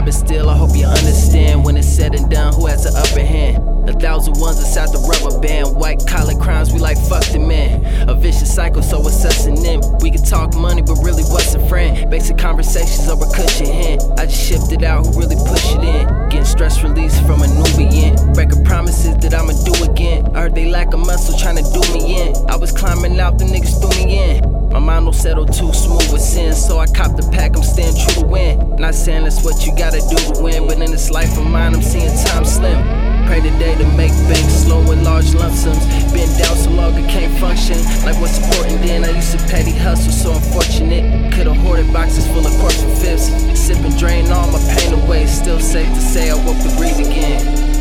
but still, I hope you understand when it's said and done who has the upper hand. A thousand ones inside the rubber band. White collar crimes, we like fuck the man. A vicious cycle, so it's us and them. We can talk money, but really what's a friend? Basic conversations over cushion hand. I just shifted out who really push it in. Getting stress release from a Nubian. Breaking promises that I'ma do again. I heard they lack a muscle trying to do me in. I was climbing out, the niggas threw me in. My mind don't settle too smooth with sin, so I cop the pack, I'm staying true. Not saying it's what you gotta do to win, but in this life of mine, I'm seeing time slim. Pray today to make bank slow with large lump sums. Been down so long I can't function. Like what's important then? I used to petty hustle, so unfortunate. Could've hoarded boxes full of corks and fifths. Sip and drain all my pain away. Still safe to say I woke to breathe again.